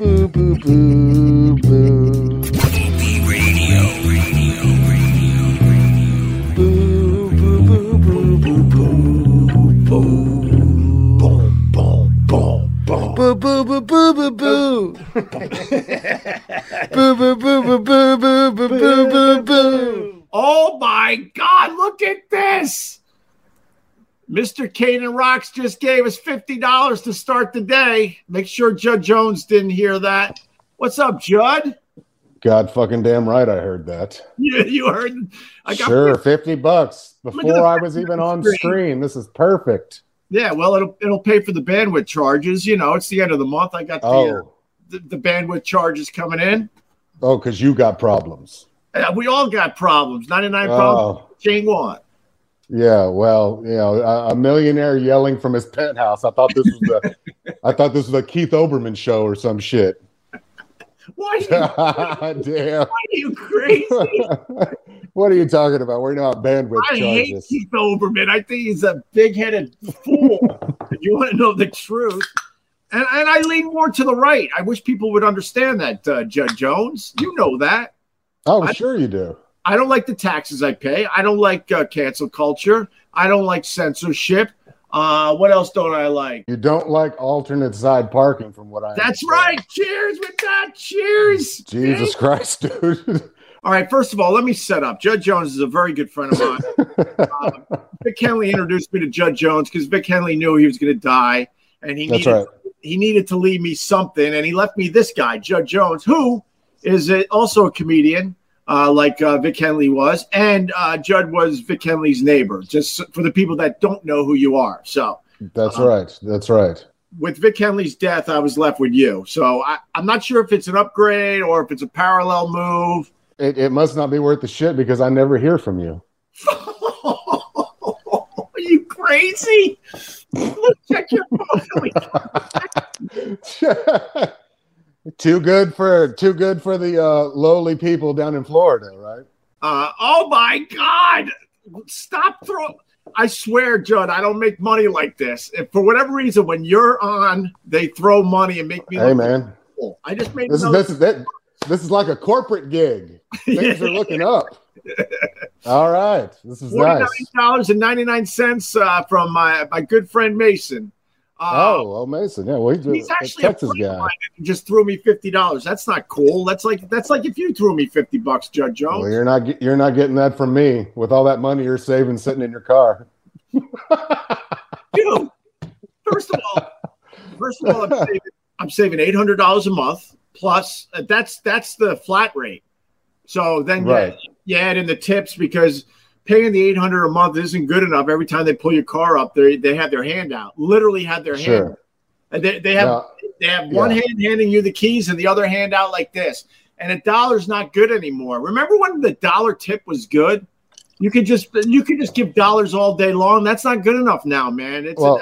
boo, boo, boo, Caden Rocks just gave us $50 to start the day. Make sure Judd Jones didn't hear that. What's up, Judd? God fucking damn right I heard that. You, you heard I got Sure, 50 bucks before I was even on screen. screen. This is perfect. Yeah, well, it'll it'll pay for the bandwidth charges. You know, it's the end of the month. I got the uh, Oh, the, the bandwidth charges coming in. oh, because you got problems. Uh, we all got problems. 99 problems. Oh, Ching one. Yeah. Well, you know, a, a millionaire yelling from his penthouse. I thought this was the, I thought this was the Keith Olbermann show or some shit. Why are you, damn. why are you crazy? what are you talking about? We're not bandwidth I hate. Keith Olbermann. I think he's a big-headed fool. if you want to know the truth, and and I lean more to the right. I wish people would understand that, uh, Judge Jones. You know that. Oh, I- sure you do. I don't like the taxes I pay. I don't like uh, cancel culture. I don't like censorship. Uh, what else don't I like? You don't like alternate side parking, from what I. That's understand. right. Cheers with that. Cheers. Jesus Christ, dude. All right. First of all, let me set up. Judge Jones is a very good friend of mine. Vic Henley introduced me to Judge Jones because Vic Henley knew he was going to die, and he That's needed right. he needed to leave me something, and he left me this guy, Judge Jones, who is a, also a comedian, uh, like uh, Vic Henley was, and uh, Judd was Vic Henley's neighbor. Just for the people that don't know who you are. So, That's Uh, right. That's right. with Vic Henley's death, I was left with you. So I, I'm not sure if it's an upgrade or if it's a parallel move. It, it must not be worth the shit because I never hear from you. Are you crazy? Look, check your phone. too good for too good for the uh, lowly people down in Florida, right? Uh, oh my God! Stop throwing. I swear, Judd, I don't make money like this. If for whatever reason, when you're on, they throw money and make me. Hey, man, cool. I just made this is this is this is like a corporate gig. Things are looking up. All right, this is Forty-nine nice. dollars and ninety-nine cents uh, from my my good friend Mason. Uh, Oh, well, Mason, yeah, well, he's, he's actually a Texas guy. just threw me fifty dollars. That's not cool. That's like that's like if you threw me fifty bucks, Judge Jones. Well, you're not you're not getting that from me with all that money you're saving sitting in your car. Dude, first of all, first of all, I'm saving, I'm saving eight hundred dollars a month plus. Uh, that's that's the flat rate. So then Right. you, add in the tips because paying the 800 a month isn't good enough. Every time they pull your car up, they they have their hand out. Literally have their sure. hand. Out. They, they have now, they have one yeah. hand handing you the keys and the other hand out like this. And a dollar's not good anymore. Remember when the dollar tip was good? You could just you could just give dollars all day long. That's not good enough now, man. It's well,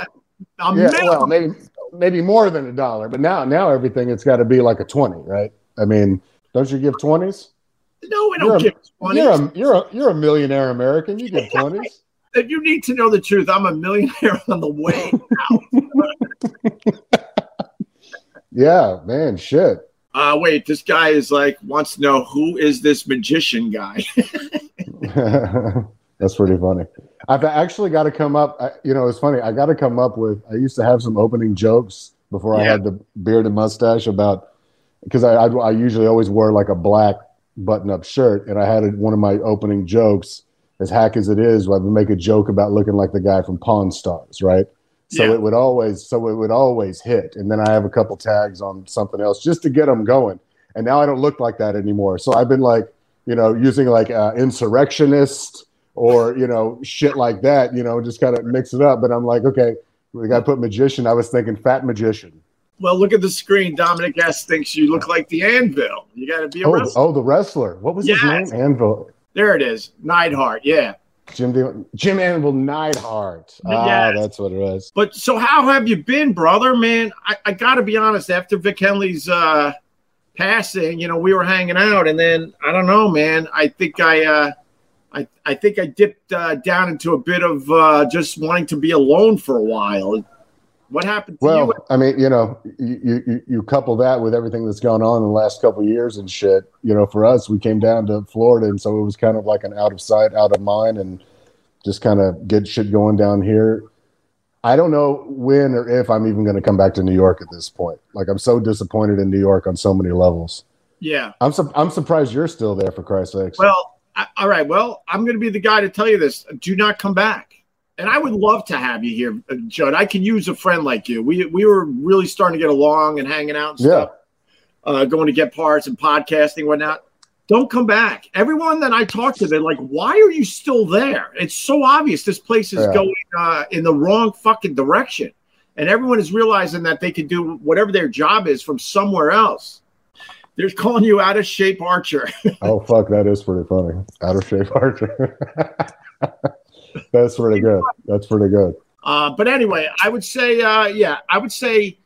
a, a yeah, well, maybe maybe more than a dollar, but now now everything it's got to be like a 20, right? I mean, don't you give 20s? Don't you're a, You're a, you're a you're a millionaire American. You get twenties. If you need to know the truth, I'm a millionaire on the way yeah, man, shit. Uh, wait, this guy is like wants to know who is this magician guy. That's pretty funny. I've actually got to come up. I, you know, it's funny. I got to come up with. I used to have some opening jokes before yeah. I had the beard and mustache about because I, I, I usually always wore like a black button-up shirt, and I had a, one of my opening jokes, as hack as it is, I would make a joke about looking like the guy from Pawn Stars, right? So Yeah. it would always, so it would always hit, and then I have a couple tags on something else just to get them going. And now I don't look like that anymore. So I've been like, you know, using like uh, insurrectionist or you know shit like that. You know, just kind of mix it up. But I'm like, okay, we got to put magician. I was thinking fat magician. Well, look at the screen. Dominic S thinks you look like the Anvil. You got to be a Oh, wrestler. oh, the wrestler. What was Yes. his name? Anvil. There it is, Neidhart. Yeah. Jim Jim Anvil Neidhart. Ah, Yes. that's what it was. But so how have you been, brother? Man, I, I got to be honest. After Vic Henley's uh, passing, you know, we were hanging out, and then I don't know, man. I think I, uh, I, I think I dipped uh, down into a bit of uh, just wanting to be alone for a while. What happened to Well, you? I mean, you know, you, you you couple that with everything that's gone on in the last couple of years and shit. You know, for us, we came down to Florida, and so it was kind of like an out of sight, out of mind, and just kind of get shit going down here. I don't know when or if I'm even going to come back to New York at this point. Like, I'm so disappointed in New York on so many levels. Yeah. I'm su- I'm surprised you're still there for Christ's sake. Well, I, all right. Well, I'm going to be the guy to tell you this. Do not come back. And I would love to have you here, uh, Judd. I can use a friend like you. We we were really starting to get along and hanging out and yeah, uh, going to get parts and podcasting and whatnot. Don't come back. Everyone that I talk to, they're like, "Why are you still there?" It's so obvious this place is Yeah. going uh, in the wrong fucking direction, and everyone is realizing that they can do whatever their job is from somewhere else. They're calling you out of shape, Archer. Oh fuck, that is pretty funny. Out of shape Archer. That's pretty good. That's pretty good. Uh, but anyway, I would say, uh, yeah, I would say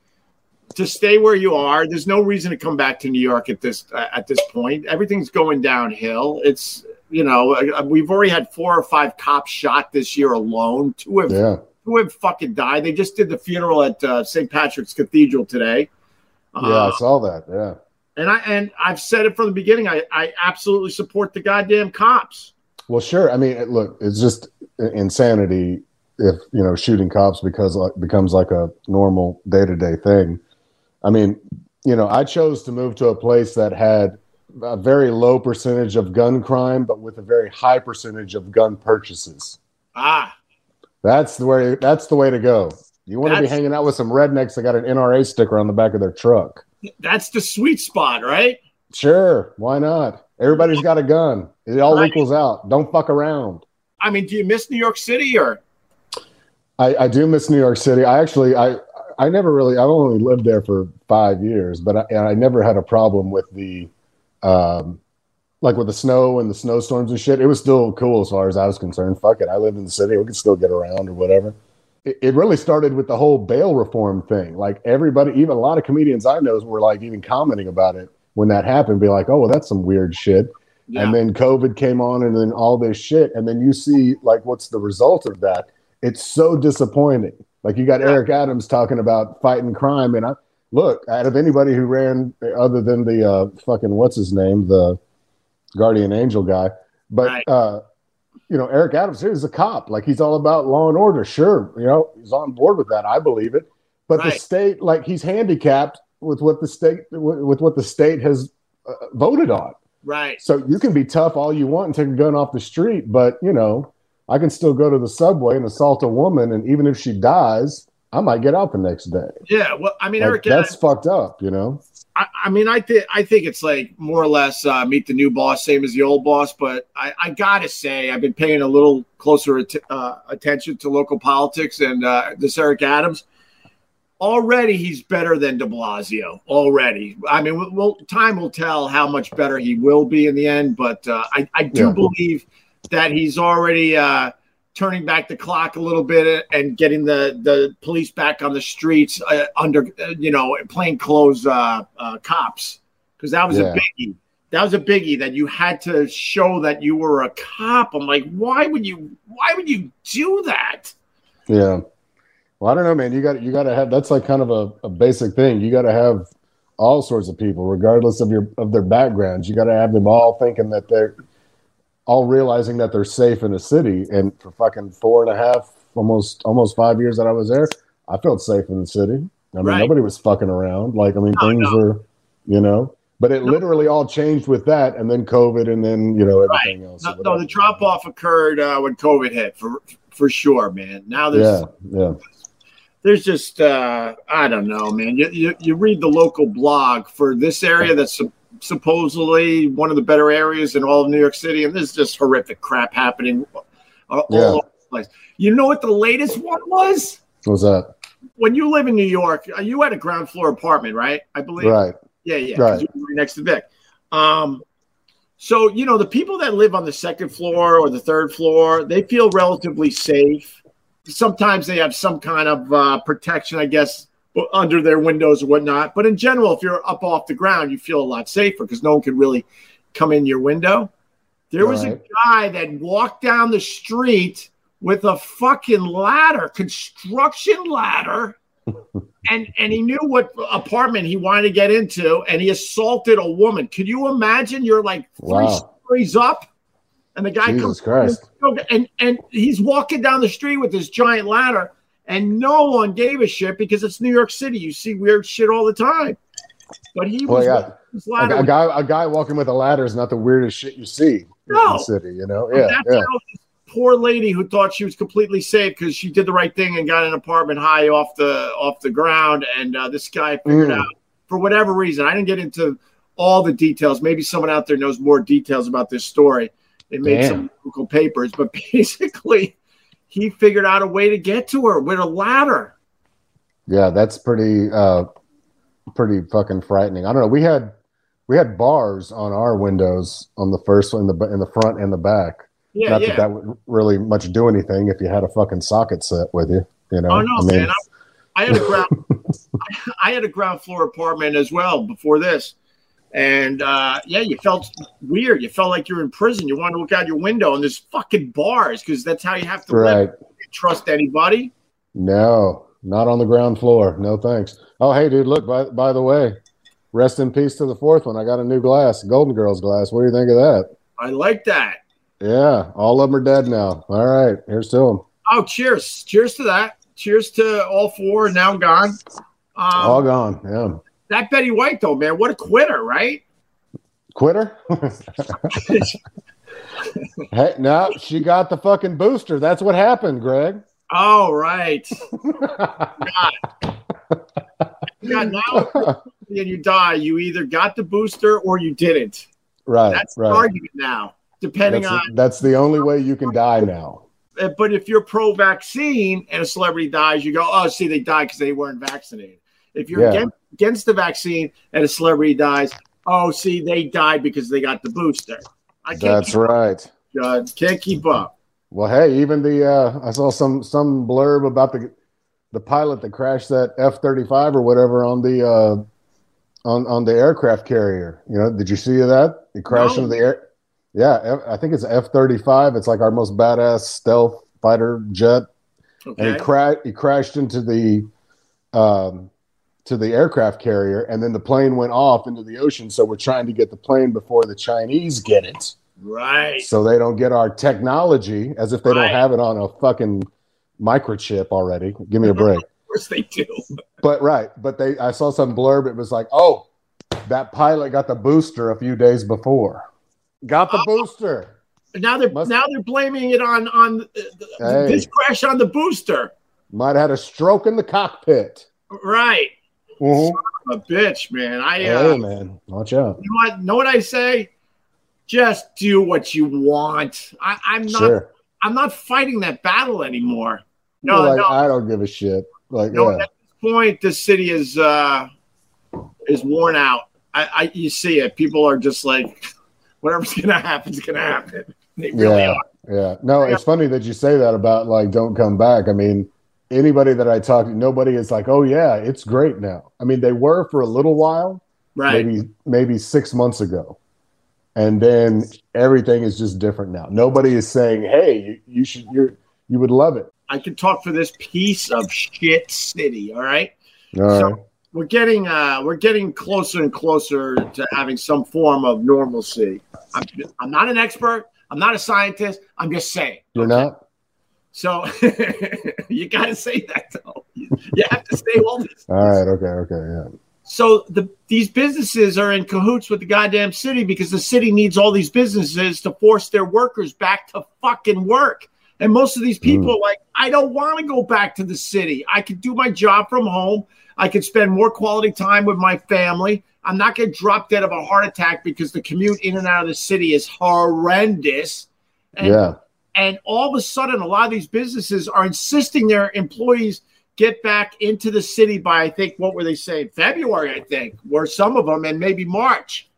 to stay where you are. There's no reason to come back to New York at this uh, at this point. Everything's going downhill. It's you know we've already had four or five cops shot this year alone. Two have Yeah. two have fucking died. They just did the funeral at uh, St. Patrick's Cathedral today. Yeah, Uh, I saw that. Yeah. and I and I've said it from the beginning. I I absolutely support the goddamn cops. Well, sure. I mean, look, it's just insanity if you know shooting cops because like becomes like a normal day to day thing. I mean, you know, I chose to move to a place that had a very low percentage of gun crime, but with a very high percentage of gun purchases. Ah, That's the way. That's the way to go. You want to be hanging out with some rednecks that got an NRA sticker on the back of their truck. that's the sweet spot, right? Sure, why not? Everybody's got a gun. It all Right. equals out. Don't fuck around. I mean, do you miss New York City or? I, I do miss New York City. I actually, I, I never really, I've only lived there for five years, but I, and I never had a problem with the, um, like with the snow and the snowstorms and shit. It was still cool as far as I was concerned. Fuck it, I lived in the city. We could still get around or whatever. It, it really started with the whole bail reform thing. Like everybody, even a lot of comedians I know were like even commenting about it when that happened. Be like, oh, well, that's some weird shit. Yeah. And then COVID came on, and then all this shit, and then you see like what's the result of that? It's so disappointing. Like you got Yeah. Eric Adams talking about fighting crime, and I look out of anybody who ran other than the uh, fucking what's his name, the guardian angel guy, but Right. uh, you know Eric Adams here's a cop, like he's all about law and order. Sure, you know he's on board with that. I believe it, but the state, like he's handicapped with what the state with, with what the state has uh, voted on. right. So you can be tough all you want and take a gun off the street, but you know, I can still go to the subway and assault a woman, and even if she dies, I might get out the next day. Yeah. Well, I mean, Like, Eric, that's fucked up, you know. I, I mean, I think I think it's like more or less uh, meet the new boss, same as the old boss. But I, I gotta say, I've been paying a little closer at, uh, attention to local politics and uh, this Eric Adams. Already, he's better than De Blasio. Already, I mean, we'll, we'll- time will tell how much better he will be in the end. But uh, I, I do Yeah. believe that he's already uh, turning back the clock a little bit and getting the the police back on the streets uh, under uh, you know plain clothes uh, uh, cops because that was Yeah. a biggie. That was a biggie that you had to show that you were a cop. I'm like, why would you? Why would you do that? Yeah. Well, I don't know, man. You got you got to have that's like kind of a, a basic thing. You got to have all sorts of people, regardless of your of their backgrounds. You got to have them all thinking that they're all realizing that they're safe in a city. And for fucking four and a half, almost almost five years that I was there, I felt safe in the city. I mean, Right. nobody was fucking around. Like, I mean, No, things no. were, you know. But it No. literally all changed with that, and then COVID, and then you know everything else. No, no the drop off occurred uh, when COVID hit for for sure, man. Now there's Yeah, yeah. There's just uh, I don't know, man. You, you you read the local blog for this area that's sup- supposedly one of the better areas in all of New York City, and there's just horrific crap happening all, Yeah. over the place. You know what the latest one was? What was that? When you live in New York, uh, you had a ground floor apartment, right? I believe. Right. Yeah, yeah. Right. you were right next to Vic. Um, so you know the people that live on the second floor or the third floor, they feel relatively safe. Sometimes they have some kind of uh, protection, I guess, under their windows or whatnot. But in general, if you're up off the ground, you feel a lot safer because no one can really come in your window. There was a guy that walked down the street with a fucking ladder, construction ladder, and and he knew what apartment he wanted to get into, and he assaulted a woman. Could you imagine? You're like three Wow. stories up, and the guy Jesus comes Christ. and and he's walking down the street with this giant ladder, and no one gave a shit because it's New York City. You see weird shit all the time, but he Well, was yeah. A, ladder. a guy, a guy walking with a ladder is not the weirdest shit you see in the city. You know, yeah, that's yeah. how this poor lady who thought she was completely safe because she did the right thing and got an apartment high off the off the ground, and uh, this guy figured Mm. out for whatever reason. I didn't get into all the details. Maybe someone out there knows more details about this story. It made Damn. some local papers, but basically, he figured out a way to get to her with a ladder. Yeah, that's pretty uh pretty fucking frightening. I don't know. We had we had bars on our windows on the first in the in the front and the back. Yeah, Not yeah. that that would really much do anything if you had a fucking socket set with you. You know. Oh no, I mean, man! I, I had a ground, I had a ground floor apartment as well before this, and uh, yeah, you felt weird. You felt like you're in prison. You wanted to look out your window, and there's fucking bars because that's how you have to right. live. Trust anybody. No, not on the ground floor. No thanks. Oh, hey, dude, look. By by the way, rest in peace to the fourth one. I got a new glass, Golden Girls glass. What do you think of that? I like that. Yeah, all of them are dead now. All right, here's to them. Oh, cheers! Cheers to that. Cheers to all four now gone. Um, all gone. Yeah. That Betty White though, man, what a quitter, right? Quitter? hey, no, she got the fucking booster. That's what happened, Greg. Oh, right. Now and you die, you either got the booster or you didn't. right, That's the right. argument now, depending That's, on. that's the only way you can die now. But if you're pro-vaccine and a celebrity dies, you go, "Oh, see, they died because they weren't vaccinated." If you're Yeah. against, against the vaccine and a celebrity dies, oh, see, they died because they got the booster. I can't. That's right. Up. Can't keep up. Well, hey, even the uh, I saw some some blurb about the the pilot that crashed that F thirty five or whatever on the uh, on on the aircraft carrier. You know, did you see that? He crashed No. into the air. Yeah, I think it's F thirty five. It's like our most badass stealth fighter jet, and Okay. he crashed. He crashed into the um, to the aircraft carrier, and then the plane went off into the ocean. So we're trying to get the plane before the Chinese get it Right. so they don't get our technology as if they Right. don't have it on a fucking microchip already. Give me a break. Of course they do. but right, but they I saw some blurb. It was like, oh, that pilot got the booster a few days before. Got the Oh. booster. Now they're Must- now they're blaming it on on uh, Hey. this crash on the booster. Might have had a stroke in the cockpit. Right. Mhm. A bitch, man. I uh, Hey man, watch out. you know what? Know what I say? Just do what you want. I, I'm not. Sure. I'm not fighting that battle anymore. No, like, no, I don't give a shit. Like, no. yeah. At this point, the city is uh is worn out. I, I you see it. People are just like, whatever's gonna happen is gonna happen. They really Yeah. are. Yeah. No, it's funny that you say that about like don't come back. I mean, anybody that I talk to, nobody is like, oh yeah, it's great now. I mean, they were for a little while, Right. maybe maybe six months ago. And then everything is just different now. Nobody is saying, hey, you, you should you're you would love it. I could talk for this piece of shit city. All right. All So- we're getting uh, we're getting closer and closer to having some form of normalcy. I'm, I'm not an expert. I'm not a scientist. I'm just saying. You're okay? not? So you got to say that though. You have to say all this. All right, okay, okay, yeah. So the these businesses are in cahoots with the goddamn city because the city needs all these businesses to force their workers back to fucking work. And most of these hmm. people are like, I don't want to go back to the city. I could do my job from home. I could spend more quality time with my family. I'm not going to drop dead of a heart attack because the commute in and out of the city is horrendous. And yeah. And all of a sudden, a lot of these businesses are insisting their employees get back into the city by, I think, what were they saying? February, I think, were some of them, and maybe March.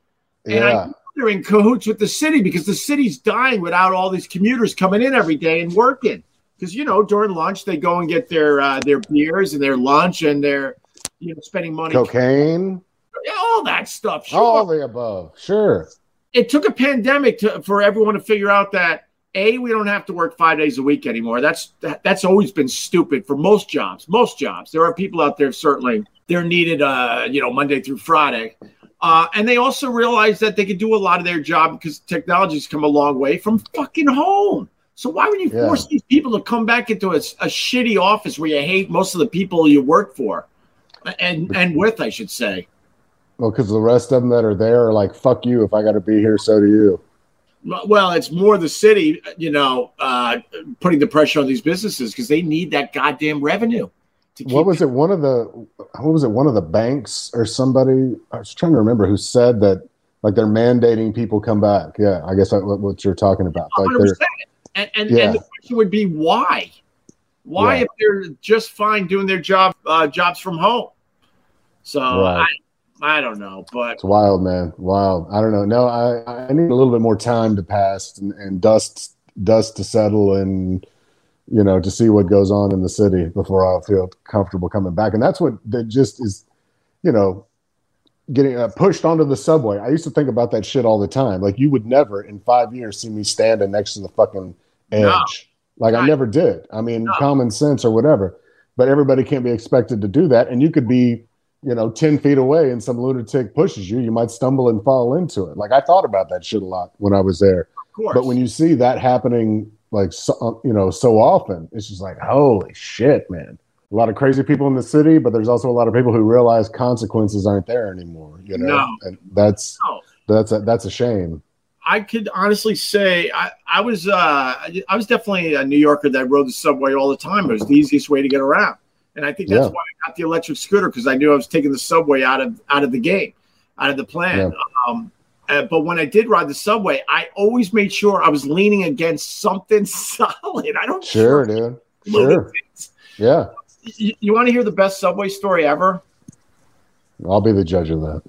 And I Yeah. they're in cahoots with the city because the city's dying without all these commuters coming in every day and working. Because you know, during lunch they go and get their uh, their beers and their lunch and their you know spending money, Cocaine, Yeah, all that stuff. Sure all the above. Sure. it took a pandemic to, for everyone to figure out that A, we don't have to work five days a week anymore. That's that, that's always been stupid for most jobs. Most jobs. There are people out there certainly they're needed, uh, you know, Monday through Friday. Uh, and they also realize that they can do a lot of their job because technology's come a long way from fucking home. So why would you Yeah. force these people to come back into a, a shitty office where you hate most of the people you work for, and and with, I should say. Well, because the rest of them that are there are like, "Fuck you! If I got to be here, so do you." Well, it's more the city, you know, uh, putting the pressure on these businesses because they need that goddamn revenue. What was it? One of the what was it? One of the banks or somebody? I was trying to remember who said that. Like they're mandating people come back. Yeah, I guess that's what, you're talking about. Like And, and, Yeah. and the question would be why? Why, Yeah. if they're just fine doing their job, uh, jobs from home? So Right. I, I don't know, but It's wild, man. Wild. I don't know. No, I, I need a little bit more time to pass and, and dust dust to settle and you know to see what goes on in the city before I feel comfortable coming back. And that's what that just is, you know, getting uh, pushed onto the subway. I used to think about that shit all the time. Like you would never in five years see me standing next to the fucking edge. No. Like I never did. I mean, No. common sense or whatever. But everybody can't be expected to do that. And you could be you know, 10 feet away and some lunatic pushes you, you might stumble and fall into it. Like I thought about that shit a lot when I was there. of course. But when you see that happening, like, so, uh, you know, so often, it's just like, holy shit, man. A lot of crazy people in the city, but there's also a lot of people who realize consequences aren't there anymore, you know? No. And that's, No. that's a, that's a shame. I could honestly say I, I was uh, I was definitely a New Yorker that rode the subway all the time. It was the easiest way to get around, and I think that's Yeah. why I got the electric scooter because I knew I was taking the subway out of out of the game, out of the plan. Um, uh, but when I did ride the subway, I always made sure I was leaning against something solid. I don't Sure, dude. Sure. Yeah. You, you want to hear the best subway story ever? I'll be the judge of that.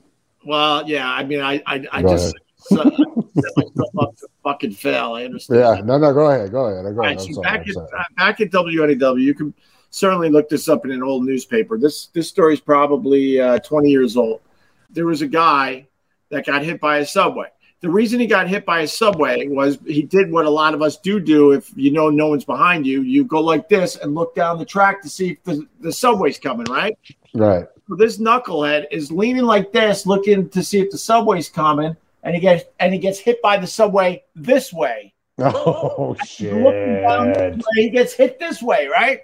Well, yeah. I mean, I I, I just set myself up to fucking fail. I understand. Yeah. No, no, go ahead. Go ahead. Go ahead. right, so sorry. back at uh, back at WNEW, you can certainly looked this up in an old newspaper. This this story is probably uh, 20 years old. There was a guy that got hit by a subway. The reason he got hit by a subway was he did what a lot of us do do. If you know no one's behind you, you go like this and look down the track to see if the, the subway's coming, right? Right. So this knucklehead is leaning like this, looking to see if the subway's coming, and he gets and he gets hit by the subway this way. Oh, shit. way, he gets hit this way, right?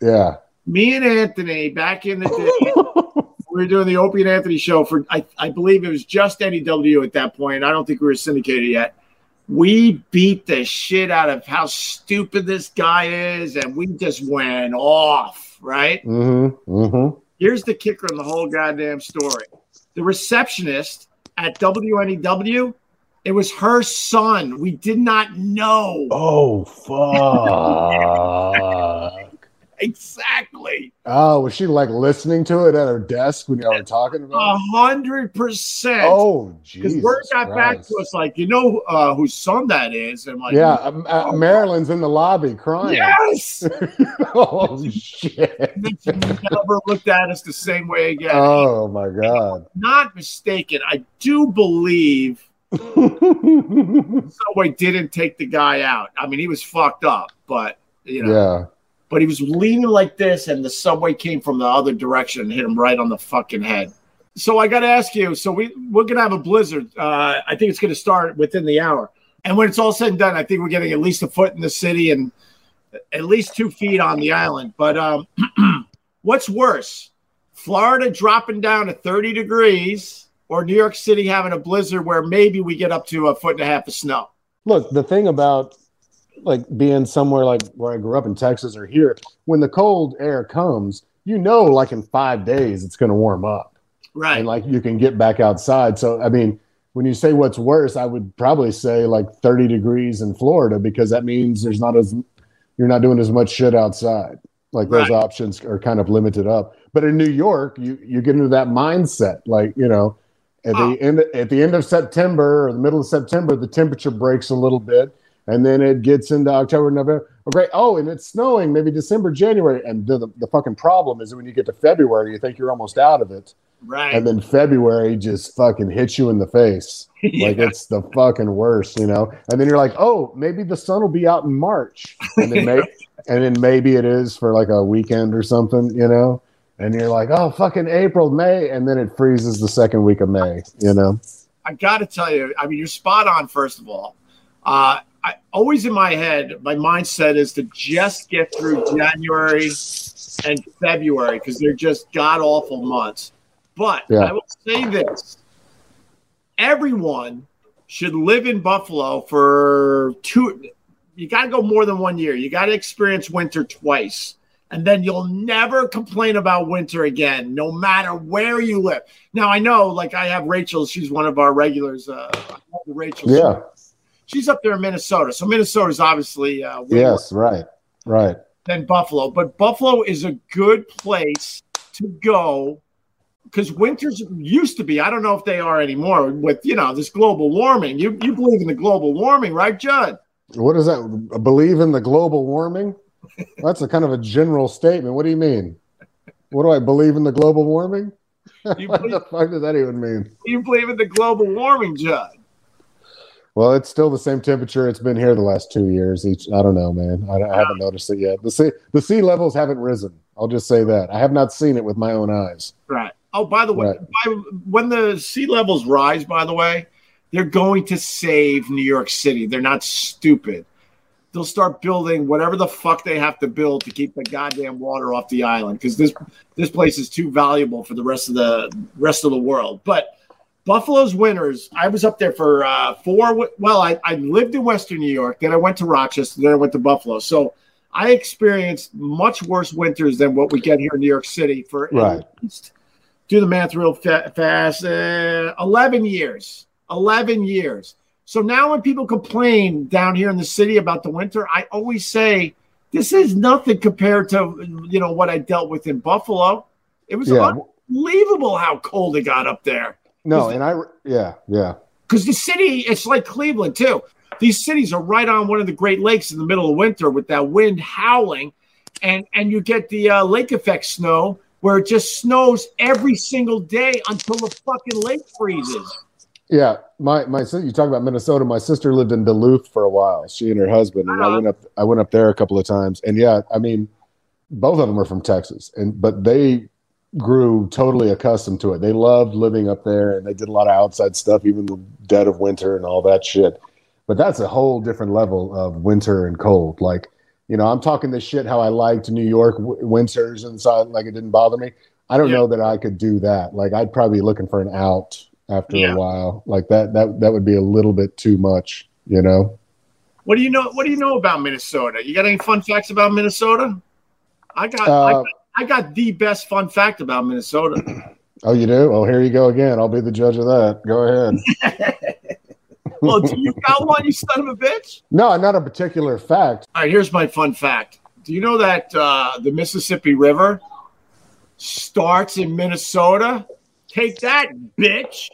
Yeah. me and Anthony back in the day, we were doing the Opie and Anthony show for I, I believe it was just NEW at that point. I don't think we were syndicated yet. We beat the shit out of how stupid this guy is, and we just went off, right? Mm-hmm. Mm-hmm. Here's the kicker in the whole goddamn story. The receptionist at WNEW, it was her son. We did not know. Oh fuck! Exactly. oh, was she like listening to it at her desk when y'all were talking about? A it? hundred percent. Oh, Because word got back Christ. to us like, you know uh, whose son that is? And I'm like, Yeah, um, uh, Marilyn's in the lobby crying. yes. oh shit! Then she never looked at us the same way again. Oh my god! Not mistaken. I do believe Subway didn't take the guy out. I mean, he was fucked up, but you know, yeah. But he was leaning like this, and the subway came from the other direction and hit him right on the fucking head. So I got to ask you. So we we're gonna have a blizzard. Uh, I think it's gonna start within the hour, and when it's all said and done, I think we're getting at least a foot in the city and at least two feet on the island. But um, what's worse, Florida dropping down to thirty degrees, or New York City having a blizzard where maybe we get up to a foot and a half of snow? Look, the thing about like being somewhere like where I grew up in Texas or here, when the cold air comes, you know, like in five days, it's going to warm up. Right. and like you can get back outside. So I mean, when you say what's worse, I would probably say like 30 degrees in Florida because that means there's not as you're not doing as much shit outside. Like those Right. options are kind of limited up. But in New York, you you get into that mindset, like you know, at Oh. the end at the end of September or the middle of September, the temperature breaks a little bit, and then it gets into October, November. Oh, great! Oh, and it's snowing maybe December, January, and the, the the fucking problem is that when you get to February, you think you're almost out of it Right. and then February just fucking hits you in the face. Like it's the fucking worst, you know. And then you're like, oh, maybe the sun will be out in March, and then may- and then maybe it is for like a weekend or something, you know. And you're like, oh, fucking April, May, and then it freezes the second week of May, you know. I got to tell you, I mean, you're spot on. First of all, uh, always in my head, my mindset is to just get through January and February because they're just god awful months. But Yeah. I will say this: everyone should live in Buffalo for two. You got to go more than one year. You got to experience winter twice. And then you'll never complain about winter again, no matter where you live. Now I know, like I have Rachel. She's one of our regulars. Uh, Rachel. Yeah. She's up there in Minnesota. So Minnesota's obviously uh, Yes. Right. Right. than Buffalo, but Buffalo is a good place to go because winters used to be. I don't know if they are anymore with you know this global warming. You you believe in the global warming, right, Judd? What is that? Believe in the global warming? That's a kind of a general statement. What do you mean? What do I believe in the global warming? You what believe, the fuck does that even mean? you believe in the global warming, Judd? Well, it's still the same temperature it's been here the last two years. Each, I don't know, man. I, I haven't noticed it yet. The sea, the sea levels haven't risen. I'll just say that I have not seen it with my own eyes. Right. Oh, by the way, Right. by, when the sea levels rise, by the way, they're going to save New York City. They're not stupid. They'll start building whatever the fuck they have to build to keep the goddamn water off the island because this this place is too valuable for the rest of the rest of the world. But Buffalo's winters, I was up there for uh, four. Well, I, I lived in Western New York, then I went to Rochester, then I went to Buffalo. So I experienced much worse winters than what we get here in New York City for at Right. least do the math real fa- fast. Uh, 11 years. 11 years. So now when people complain down here in the city about the winter, I always say this is nothing compared to you know what I dealt with in Buffalo. It was Yeah. unbelievable how cold it got up there. No, and I, yeah, yeah, Because the city, it's like Cleveland too. These cities are right on one of the Great Lakes in the middle of winter with that wind howling, and and you get the uh, lake effect snow where it just snows every single day until the fucking lake freezes. yeah. My my you talk about Minnesota. My sister lived in Duluth for a while. She and her husband, and I Uh-huh. went up. I went up there a couple of times, and yeah, I mean, both of them are from Texas, and but they grew totally accustomed to it. They loved living up there, and they did a lot of outside stuff, even the dead of winter and all that shit. But that's a whole different level of winter and cold. Like, you know, I'm talking this shit how I liked New York w- winters and so like it didn't bother me. I don't Yeah. know that I could do that. Like, I'd probably be looking for an out after Yeah. a while. Like that, that that would be a little bit too much. You know? What do you know? What do you know about Minnesota? You got any fun facts about Minnesota? I got, I, Uh, got I got the best fun fact about Minnesota. Oh, you do? Oh, here you go again. I'll be the judge of that. Go ahead. well, do you got one, you son of a bitch? no, not a particular fact. All right, here's my fun fact. Do you know that uh, the Mississippi River starts in Minnesota? Take that, bitch.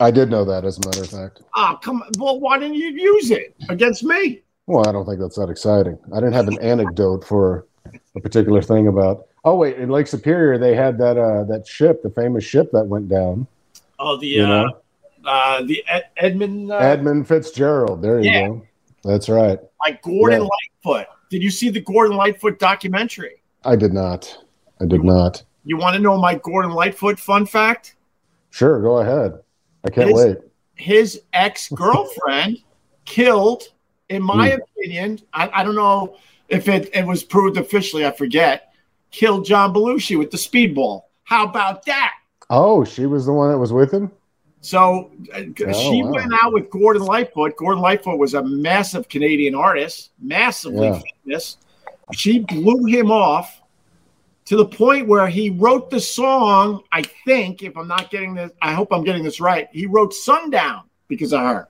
I did know that, as a matter of fact. Ah, come on. Well, why didn't you use it against me? Well, I don't think that's that exciting. I didn't have an anecdote for a particular thing about. Oh wait, in Lake Superior they had that uh, that ship, the famous ship that went down. Oh, the You uh, know? uh, the Ed- Edmund, uh, Edmund Fitzgerald. There you go. That's right. like Gordon Yeah. Lightfoot. Did you see the Gordon Lightfoot documentary? I did not. I did not. You want to know my Gordon Lightfoot fun fact? Sure, go ahead. I can't His- wait. His ex girlfriend killed, in my Hmm. opinion, I, I don't know if it, it was proved officially, I forget, killed John Belushi with the speedball. How about that? Oh, she was the one that was with him. So uh, Oh, she wow. went out with Gordon Lightfoot. Gordon Lightfoot was a massive Canadian artist, massively Yeah. famous. She blew him off to the point where he wrote the song. I think, if I'm not getting this, I hope I'm getting this right. He wrote Sundown because of her.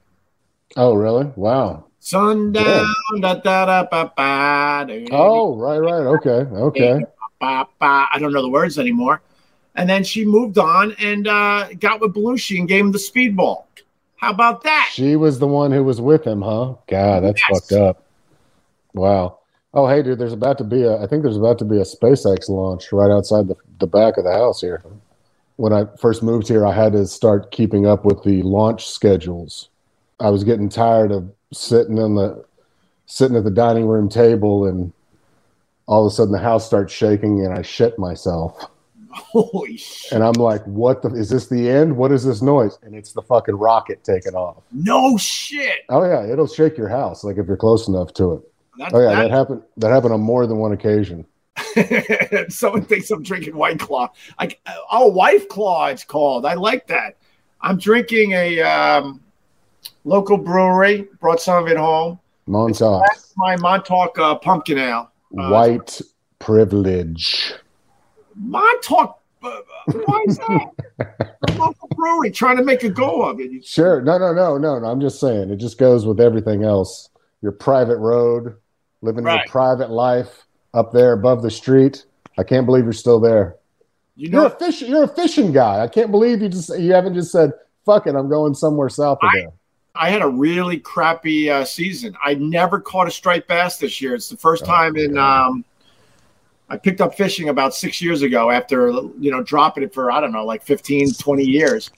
Oh, really? Wow. Sundown, da, da, da, ba, ba, da, Oh, right, right. Okay, okay. Ba, ba. I don't know the words anymore. And then she moved on and uh, got with Belushi and gave him the speedball. How about that? She was the one who was with him, huh? God, that's Yes. fucked up. Wow. Oh, hey, dude, there's about to be a, I think there's about to be a SpaceX launch right outside the, the back of the house here. when I first moved here, I had to start keeping up with the launch schedules. I was getting tired of sitting on the sitting at the dining room table and all of a sudden the house starts shaking and I shit myself. Holy shit! And I'm like, what the is this the end? What is this noise? And it's the fucking rocket taking off. No shit. Oh yeah, it'll shake your house like if you're close enough to it. That, Oh yeah, that happened that happened on more than one occasion. someone thinks I'm drinking White Claw. Like, oh, White Claw, it's called. I like that. I'm drinking a um, local brewery. Brought some of it home. Montauk. My Montauk uh, pumpkin ale. Uh, White privilege. Montauk. Uh, why is that? a local brewery trying to make a go of it. Sure. No, no, no, no, no. I'm just saying it just goes with everything else. Your private road, living Right. your private life up there above the street. I can't believe you're still there. You You're a fish. You're a fishing guy. I can't believe you just you haven't just said fuck it. I'm going somewhere south of I- had a really crappy uh, season. I never caught a striped bass this year. It's the first Oh, time in. Um, I picked up fishing about six years ago after you know dropping it for I don't know like 15, 20 years.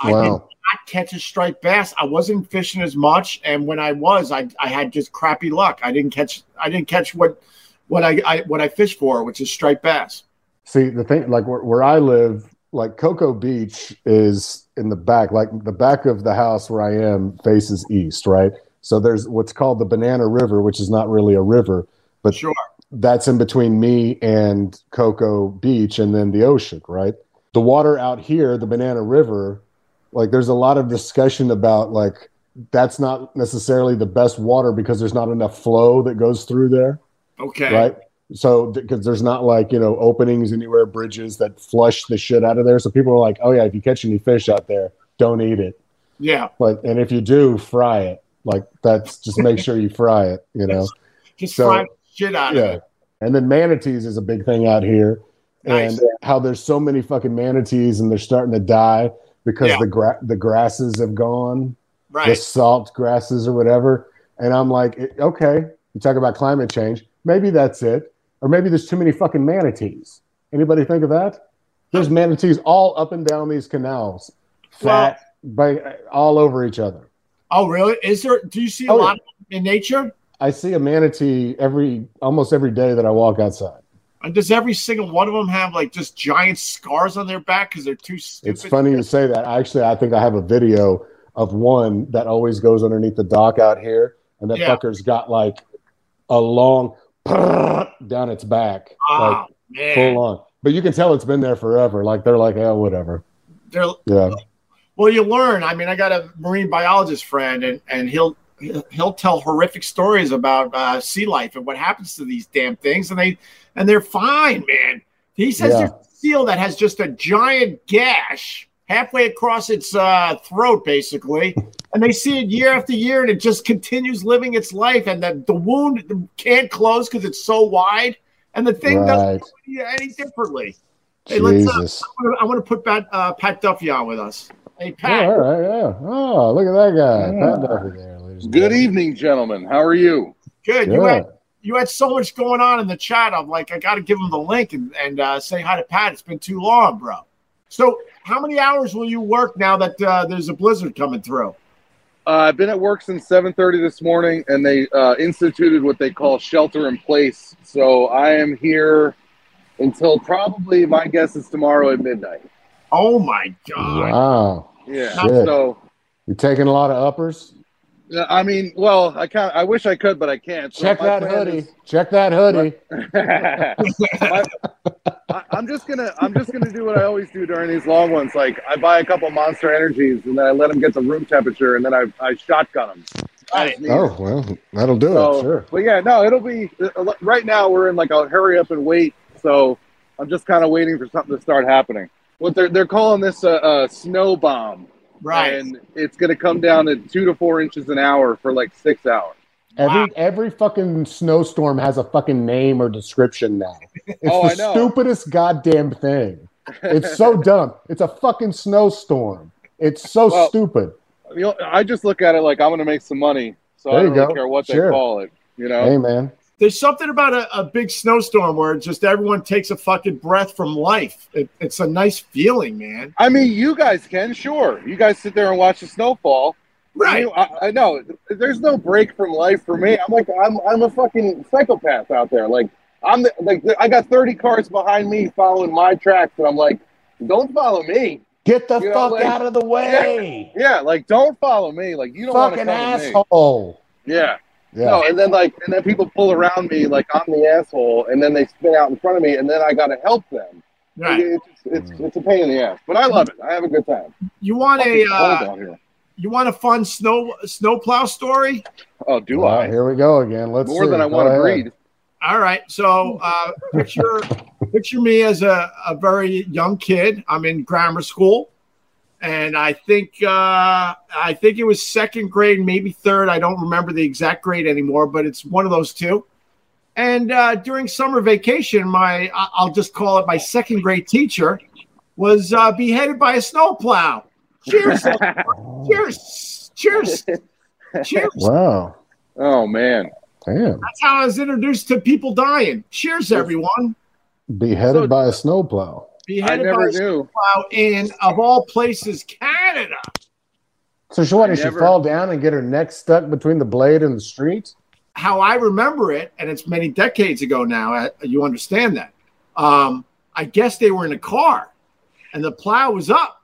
I did Wow. not catch a striped bass. I wasn't fishing as much, and when I was, I, I had just crappy luck. I didn't catch. I didn't catch what what I, I what I fished for, which is striped bass. See the thing, like where, where I live, like Cocoa Beach is in the back, like the back of the house where I am faces east, right? So there's what's called the Banana River, which is not really a river, but Sure. that's in between me and Cocoa Beach and then the ocean, right? The water out here, the Banana River, like there's a lot of discussion about like that's not necessarily the best water because there's not enough flow that goes through there, Okay. right? So because there's not like, you know, openings anywhere, bridges that flush the shit out of there. So people are like, "Oh yeah, if you catch any fish out there, don't eat it." Yeah. But and if you do, fry it. Like that's just make sure you fry it, you know. Just So- fry shit out of Yeah. it. And then manatees is a big thing out here. Nice. And how there's so many fucking manatees and they're starting to die because Yeah. the gra- the grasses have gone, the salt grasses or whatever. And I'm like, eh, okay, you talk about climate change. Maybe that's it. Or maybe there's too many fucking manatees. Anybody think of that? There's manatees all up and down these canals, fat, by, all over each other. Oh, really? Is there? Do you see a Oh, yeah. lot in nature? I see a manatee every almost every day that I walk outside. And does every single one of them have like just giant scars on their back because they're too stupid? It's funny you say that. Actually, I think I have a video of one that always goes underneath the dock out here, and that Yeah. fucker's got like a long down its back, Oh like man, full on. But you can tell it's been there forever. Like they're like, oh, whatever. they're Yeah, well. You learn. I mean, I got a marine biologist friend, and and he'll he'll tell horrific stories about uh, sea life and what happens to these damn things, and they and they're fine, man. He says Yeah. there's a seal that has just a giant gash halfway across its uh, throat, basically, and they see it year after year, and it just continues living its life, and the, the wound can't close because it's so wide, and the thing doesn't do any differently. Hey, let's, uh, I wanna- I want to put Pat, uh, Pat Duffy on with us. Hey, Pat. all right, yeah. Oh, look at that guy. Yeah. Pat Duffy there, ladies Good gentlemen. evening, gentlemen. How are you? Good. You had you had so much going on in the chat. I'm like, I got to give him the link and, and uh, say hi to Pat. It's been too long, bro. So, how many hours will you work now that uh, there's a blizzard coming through? Uh, I've been at work since 7:30 this morning, and they uh, instituted what they call shelter in place. So I am here until probably my guess is tomorrow at midnight. Oh my god! Wow. Yeah. Shit. So you're taking a lot of uppers? Uh, I mean, well, I can't. I wish I could, but I can't. So Check my that hoodie. Check that hoodie. I, I'm just gonna I'm just gonna do what I always do during these long ones. Like I buy a couple Monster Energies and then I let them get to room temperature and then I I shotgun them. Oh well, that'll do So, it. Sure. but yeah, no, it'll be uh, right now. We're in like a hurry up and wait. So I'm just kind of waiting for something to start happening. What they're they're calling this a, a snow bomb, Right. and it's going to come down to two to four inches an hour for like six hours. Every Wow. every fucking snowstorm has a fucking name or description now. It's Oh, the I know. stupidest goddamn thing. It's so dumb. It's a fucking snowstorm. It's so Well, stupid. You know, I just look at it like I'm going to make some money, so There I don't really go. care what Sure. they call it. You know, Hey man, There's something about a, a big snowstorm where just everyone takes a fucking breath from life. It, it's a nice feeling, man. I mean, you guys can, sure. You guys sit there and watch the snowfall. Right. You- I, I know. There's no break from life for me. I'm like, I'm, I'm a fucking psychopath out there. Like, I'm the, like, I got 30 cars behind me following my tracks, and I'm like, don't follow me. Get the You know, fuck like- out of the way. Yeah, like, don't follow me. Like, you don't Fucking come me. asshole. Yeah. Yeah. No, and then like, and then people pull around me like I'm the asshole, and then they spin out in front of me, and then I got to help them. Right. It's, it's, it's a pain in the ass, but I love it. I have a good time. You want a uh, you want a fun snow snowplow story? Oh, do Well, I? Here we go again. Let's More see. than I want to ahead. breathe. All right. So uh, picture picture me as a, a very young kid. I'm in grammar school, and I think uh, I think it was second grade, maybe third. I don't remember the exact grade anymore, but it's one of those two. And uh, during summer vacation, my I- I'll just call it my second grade teacher was uh, beheaded by a snowplow. Cheers! cheers! Cheers! Cheers! Wow. Oh man. Damn. That's how I was introduced to people dying. Cheers, everyone! Beheaded So- by a snowplow. I Beheaded by never a knew. in, of all places, Canada. So she what? I Did she fall down and get her neck stuck between the blade and the street? How I remember it, and it's many decades ago now. uh, You understand that? Um, I guess they were in a car, and the plow was up.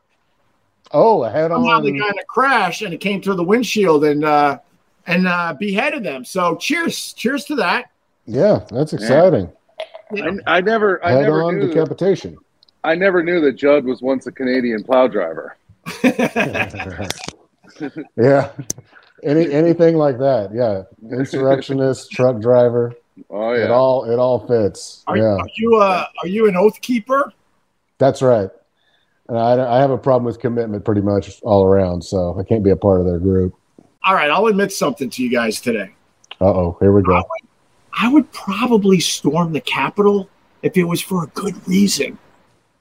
Oh, a head Somehow they on. got in a crash, and it came through the windshield and uh, and uh, beheaded them. So cheers, cheers to that. Yeah, that's exciting. I, I never. I Head never on knew. Decapitation. I never knew that Judd was once a Canadian plow driver. yeah. Any anything like that. Yeah. Insurrectionist, truck driver. Oh yeah. It all it all fits. Are, yeah. are you uh, are you an oath keeper? That's right. And I, I have a problem with commitment pretty much all around, so I can't be a part of their group. All right, I'll admit something to you guys today. Uh oh, here we go. I would probably storm the Capitol if it was for a good reason.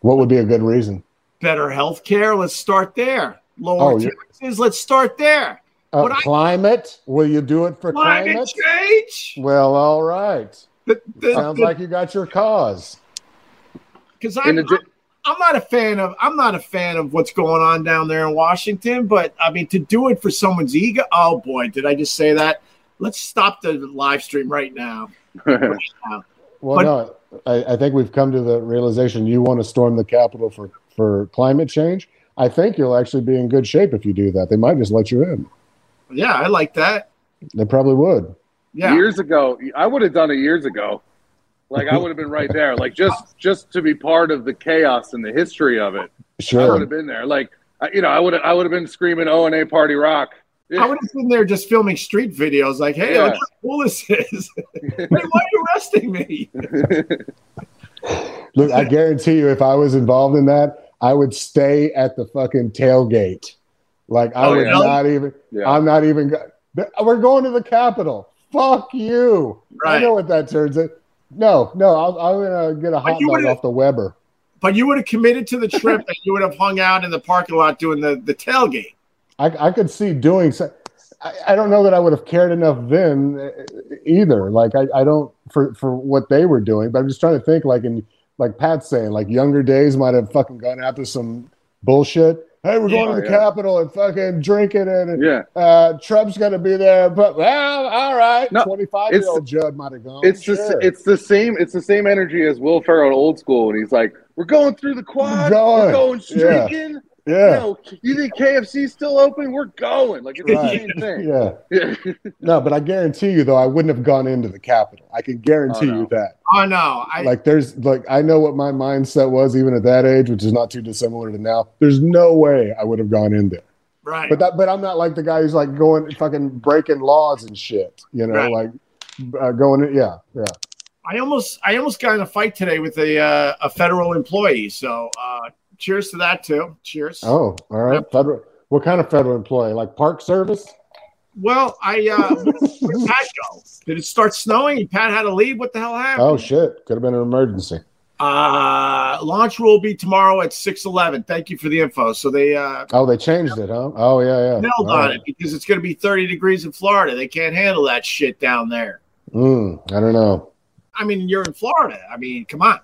What would be a good reason? Better health care. Let's start there. Lower Oh, yeah. taxes. Let's start there. Uh, What I- climate? Will you do it for Climate climate? change. Well, all right. The, the, Sounds like you got your cause. because I'm, the, di- I'm not a fan of I'm not a fan of what's going on down there in Washington. But I mean, to do it for someone's ego. Oh boy, did I just say that? Let's stop the live stream right now. Well, But- no, I, I think we've come to the realization you want to storm the Capitol for, for climate change. I think you'll actually be in good shape if you do that. They might just let you in. Yeah, I like that. They probably would. Yeah, years ago, I would have done it years ago. Like I would have been right there. Like just just to be part of the chaos and the history of it. Sure. I would have been there. Like I- you know, I would have I would have been screaming oh, O and A party rock. I would have been there just filming street videos. Like, hey, Yeah. look how cool this is. hey, why are you arresting me? Look, I guarantee you, if I was involved in that, I would stay at the fucking tailgate. Like I Oh, would yeah? not even. Yeah. I'm not even. Go- we're going to the Capitol. Fuck you. I know what that turns it. No, no, I'll, I'm gonna get a hot dog off the Weber. But you would have committed to the trip and you would have hung out in the parking lot doing the, the tailgate. I, I could see doing so. I, I don't know that I would have cared enough then uh, either. Like I, I don't for for what they were doing, but I'm just trying to think like in like Pat's saying, like younger days might have fucking gone after some bullshit. Hey, we're going Yeah, to the yeah. Capitol and fucking drinking it, and yeah. uh, Trump's gonna be there. But well, all right, No, twenty five year old Judd might have gone. It's the it's the same it's the same energy as Will Ferrell in old school and he's like, We're going through the quad, Going. we're going Yeah. streaking. yeah, You know, you think KFC's still open? We're going. Like it's Right. the same thing. yeah. No, but I guarantee you though, I wouldn't have gone into the Capitol. I can guarantee Oh, no. you that. Oh no, I like there's like I know what my mindset was even at that age, which is not too dissimilar to now. There's no way I would have gone in there. right. But that but I'm not like the guy who's like going fucking breaking laws and shit. You know, Right. like uh, going in, yeah, yeah. I almost I almost got in a fight today with a uh, a federal employee. So uh, cheers to that too. Cheers. Oh, all right. Federal. What kind of federal employee? Like Park Service? Well, I uh, where did Pat go? Did it start snowing? Pat had to leave. What the hell happened? Oh shit! Could have been an emergency. Uh, launch will be tomorrow at six eleven. Thank you for the info. So they uh, Oh, they changed it, huh? Oh yeah, yeah. nailed All on right. it because it's going to be thirty degrees in Florida. They can't handle that shit down there. Mm, I don't know. I mean, you're in Florida. I mean, come on.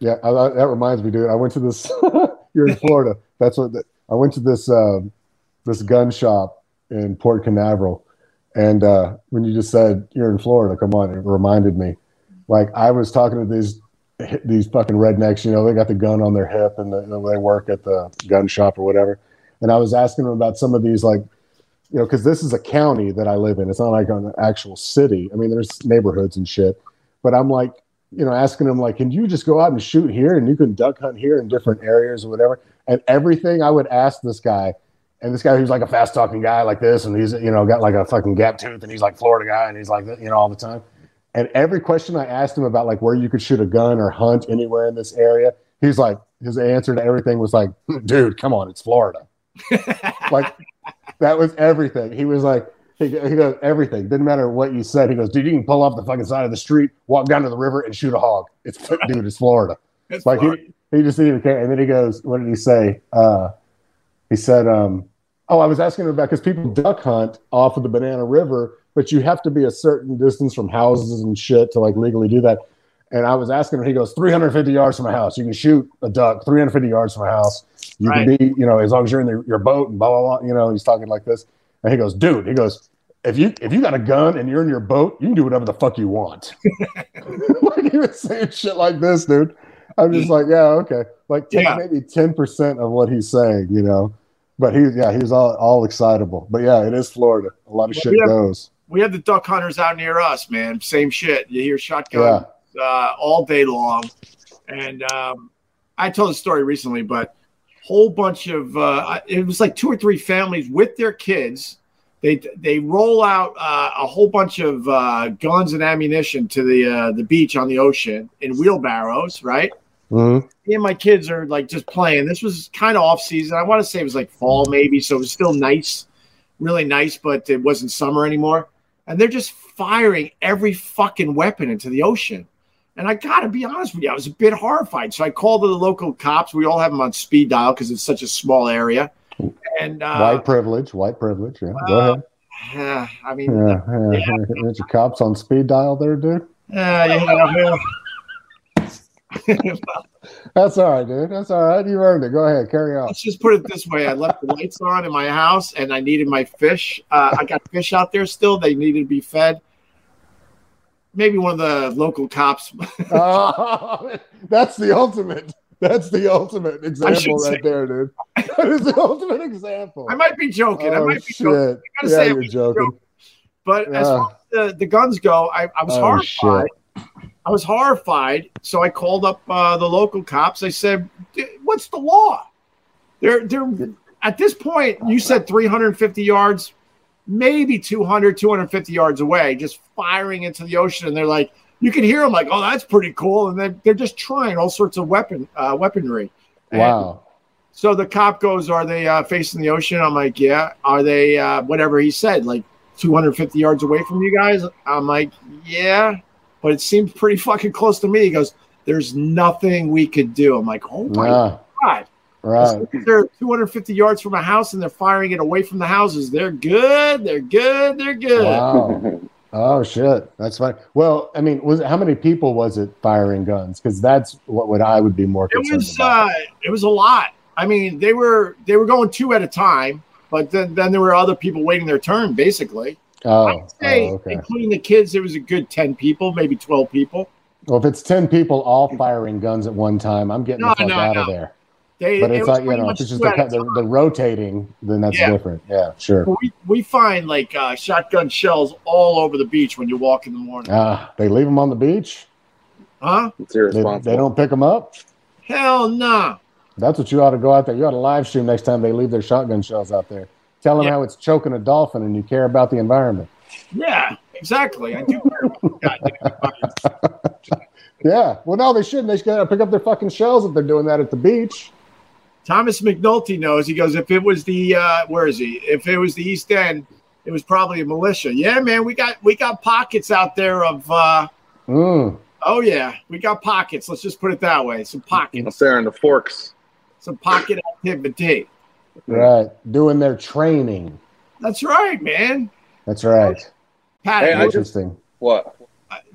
Yeah, I, I- that reminds me, dude. I went to this. you're in Florida. That's what the, I went to this um, this gun shop in Port Canaveral, and uh, when you just said you're in Florida, come on, it reminded me. Like I was talking to these these fucking rednecks. You know, they got the gun on their hip, and the, they work at the gun shop or whatever. And I was asking them about some of these, like, you know, because this is a county that I live in. It's not like an actual city. I mean, there's neighborhoods and shit. But I'm like, you know, asking them like, can you just go out and shoot here and you can duck hunt here in different areas or whatever? And everything I would ask this guy, and this guy who's like a fast talking guy like this, and he's you know got like a fucking gap tooth, and he's like Florida guy, and he's like you know all the time. And every question I asked him about like where you could shoot a gun or hunt anywhere in this area, he's like his answer to everything was like, dude, come on, it's Florida. like that was everything. He was like, he, he goes, everything. Didn't matter what you said. He goes, dude, you can pull off the fucking side of the street, walk down to the river, and shoot a hog. It's dude, it's Florida. It's Like Florida. he, he just didn't even care. And then he goes, what did he say? Uh, he said, um, oh, I was asking him about because people duck hunt off of the Banana River, but you have to be a certain distance from houses and shit to like legally do that. And I was asking him, he goes, 350 yards from my house. You can shoot a duck 350 yards from my house. You can be, you know, as long as you're in the, your boat and blah, blah, blah. You know, he's talking like this. And he goes, dude, he goes, if you if you got a gun and you're in your boat, you can do whatever the fuck you want. like he was saying shit like this, dude. I'm just like, yeah, okay. Like take Yeah. maybe 10% of what he's saying, you know. But he yeah, he was all, all excitable. But yeah, it is Florida. A lot of Well, shit we have- goes. we have the duck hunters out near us, man. Same shit. You hear shotgun uh, all day long, and um, I told the story recently, but whole bunch of uh, it was like two or three families with their kids. They they roll out uh, a whole bunch of uh, guns and ammunition to the uh, the beach on the ocean in wheelbarrows, right? Mhm. me and my kids are like just playing. This was kind of off season. I want to say it was like fall, maybe. So it was still nice, really nice, but it wasn't summer anymore. And they're just firing every fucking weapon into the ocean. And I got to be honest with you, I was a bit horrified. So I called the local cops. We all have them on speed dial because it's such a small area. And uh, white privilege, white privilege. Yeah. Go uh, ahead. I mean, Yeah, yeah. Ain't your cops on speed dial there, dude? uh, yeah, That's all right, dude. That's all right. You earned it. Go ahead. Carry on. let's just put it this way: I left the lights on in my house, and I needed my fish. Uh, I got fish out there still; they needed to be fed. Maybe one of the local cops. Oh, that's the ultimate. That's the ultimate example say- right there, dude. That is the ultimate example. I might be joking. I oh might be shit! joking. Yeah, gotta say you're was joking. But as far as the, the guns go, I, I was Oh, horrified. I was horrified. So I called up uh, the local cops. I said, "D- "What's the law?" They're they're at this point. You said 350 yards, maybe 200, 250 yards away, just firing into the ocean, and they're like, you can hear them like, "Oh, that's pretty cool," and then they're just trying all sorts of weapon uh, weaponry. And Wow. so the cop goes, "Are they uh, facing the ocean?" I'm like, "Yeah." Are they uh, whatever he said, like 250 yards away from you guys? I'm like, "Yeah," but it seems pretty fucking close to me. He goes, "There's nothing we could do." I'm like, "Oh my Ah, god!" Right. If They're 250 yards from a house and they're firing it away from the houses. They're good. They're good. They're good. Wow. Oh shit. That's fine. Well, I mean, was how many people was it firing guns? Because that's what would I would be more It concerned was about. uh, it was a lot. I mean, they were they were going two at a time, but then then there were other people waiting their turn, basically. oh, I'd say, oh, okay. including the kids, it was a good 10 people, maybe 12 people. Well, if it's ten people all firing guns at one time, I'm getting No, the fuck no, out of there. They, But it's was like you know, if it's just two the, the, the rotating, then that's Yeah. different. Yeah, sure. We, we find like uh, shotgun shells all over the beach when you walk in the morning. Ah, they leave them on the beach. Huh? It's They, irresponsible. they don't pick them up. Hell no. That's what you ought to go out there. You ought to live stream next time they leave their shotgun shells out there. Tell them Yeah. how it's choking a dolphin and you care about the environment. Yeah, exactly. I do. care about the goddamn- Yeah. Well, no, they shouldn't. They should pick up their fucking shells if they're doing that at the beach. Thomas McNulty knows. He goes, if it was the uh, where is he? If it was the East End, it was probably a militia. Yeah, man, we got we got pockets out there of. Uh, Mm. oh yeah, we got pockets. Let's just put it that way. Some Up pockets, there in the forks. some pocket activity. Right. Doing their training. That's right, man. That's right. Pat, Hey, I what- Interesting. What?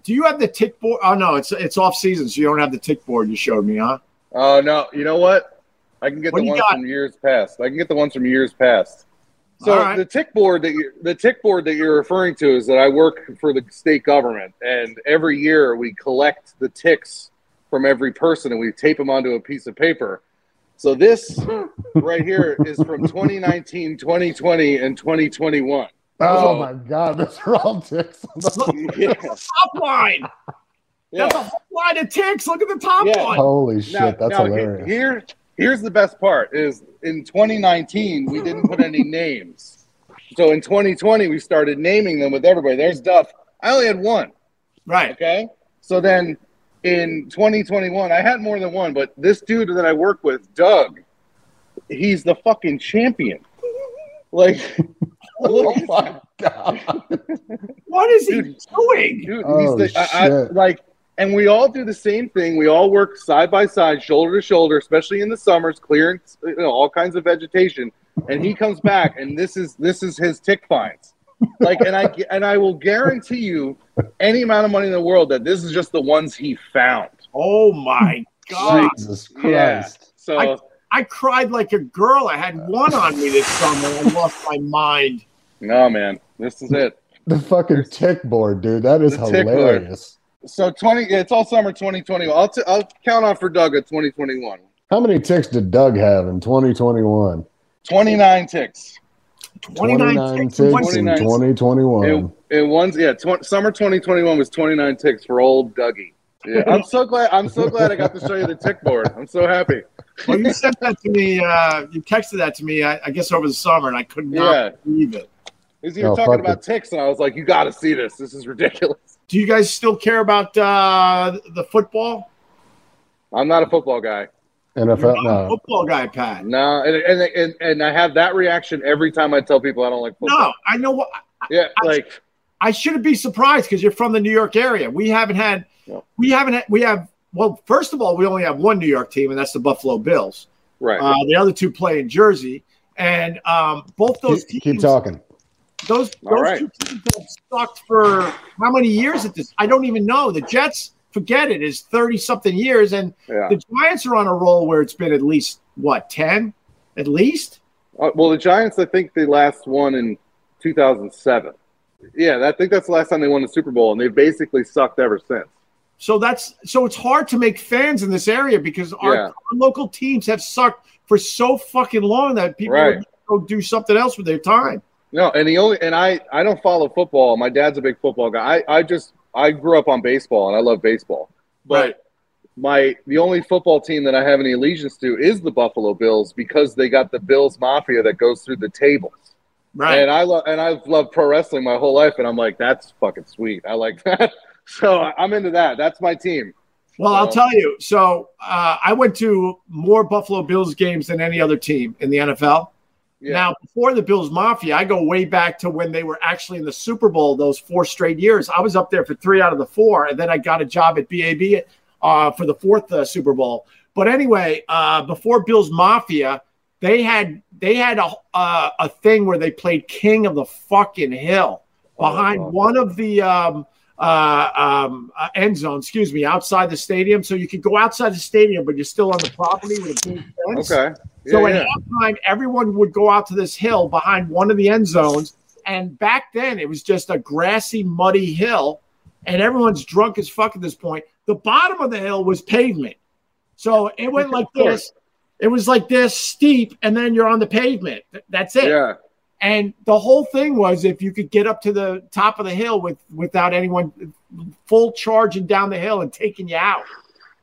Do you have the tick board? Oh no, it's it's off season, so you don't have the tick board you showed me, huh? Oh no, you know what? I can get What the ones got? from years past. I can get the ones from years past. So All right. the tick board that you, the tick board that you're referring to is that I work for the state government, and every year we collect the ticks from every person and we tape them onto a piece of paper. So this right here is from 2019, 2020, and 2021. Oh my god, those are all ticks. Yeah. Top line. That's a whole line of ticks. Look at the top Yeah. one. Holy shit, Now- that's now, hilarious. Here, here's the best part: is in 2019 we didn't put any names. So in 2020 we started naming them with everybody. There's Duff. I only had one. Right. Okay. So then in 2021 I had more than one, but this dude that I work with, Doug, he's the fucking champion. Like, oh my god. What is he doing? dude, Oh, he's the, I, I, shit. like, and we all do the same thing. We all work side by side, shoulder to shoulder, especially in the summers, clearing you know, all kinds of vegetation. And he comes back, and this is this is his tick finds. Like, and I and I will guarantee you, any amount of money in the world that this is just the ones he found. Oh my god. Jesus Yeah. Christ. So I- I cried like a girl. I had one on me this summer. I lost my mind. no, man, this is it. The fucking tick board, dude. That is The tick board. hilarious. So twenty, it's all summer 2021. I'll t- I'll count on for Doug at 2021. How many ticks did Doug have in 2021? 29 ticks. 29, 29 ticks ticks in in one 29. 2021. It, it one's yeah. Tw- summer 2021 was 29 ticks for old Dougie. Yeah, I'm so glad. I'm so glad I got to show you the tick board. I'm so happy. Well, you sent that to me. Uh, you texted that to me. I, I guess over the summer, and I could not Yeah. believe it. Because you were Oh, talking fuck about ticks, and I was like, "You got to see this. This is ridiculous." Do you guys still care about uh, the football? I'm not a football guy. You're NFL, not a no. football guy, Pat. No, and, and and and I have that reaction every time I tell people I don't like football. No, I know what. Yeah, I- like I shouldn't be surprised because you're from the New York area. We haven't had, No. we haven't had, we have. Well, first of all, we only have one New York team, and that's the Buffalo Bills. right. Uh, the other two play in Jersey, and um, both those Keep, teams. keep talking. Those those right. two teams have sucked for how many years at this? I don't even know. The Jets, forget it, is thirty something years, and yeah. the Giants are on a roll where it's been at least what ten, at least. Uh, well, the Giants, I think they last won in 2007. Yeah, I think that's the last time they won the Super Bowl, and they've basically sucked ever since. So that's so it's hard to make fans in this area because our, Yeah. our local teams have sucked for so fucking long that people Right. go do something else with their time. No, and the only and I I don't follow football. My dad's a big football guy. I I just I grew up on baseball and I love baseball. But Right. my the only football team that I have any allegiance to is the Buffalo Bills because they got the Bills Mafia that goes through the tables. Right. And I love and I've loved pro wrestling my whole life, and I'm like, that's fucking sweet. I like that. So I'm into that. That's my team. Well, I'll tell you. So uh, I went to more Buffalo Bills games than any other team in the NFL. Yeah. Now, before the Bills Mafia, I go way back to when they were actually in the Super Bowl those four straight years. I was up there for three out of the four, and then I got a job at BAB uh, for the fourth uh, Super Bowl. But anyway, uh, before Bills Mafia, they had they had a uh, a thing where they played King of the fucking Hill behind Oh, one of the um, uh, um, uh, end zone. Excuse me, outside the stadium, so you could go outside the stadium, but you're still on the property with a big fence. okay. So Yeah, at halftime, everyone would go out to this hill behind one of the end zones. And back then, it was just a grassy, muddy hill, and everyone's drunk as fuck at this point. The bottom of the hill was pavement. So it went like this. It was like this steep, and then you're on the pavement. That's it. yeah. And the whole thing was if you could get up to the top of the hill with without anyone full charging down the hill and taking you out.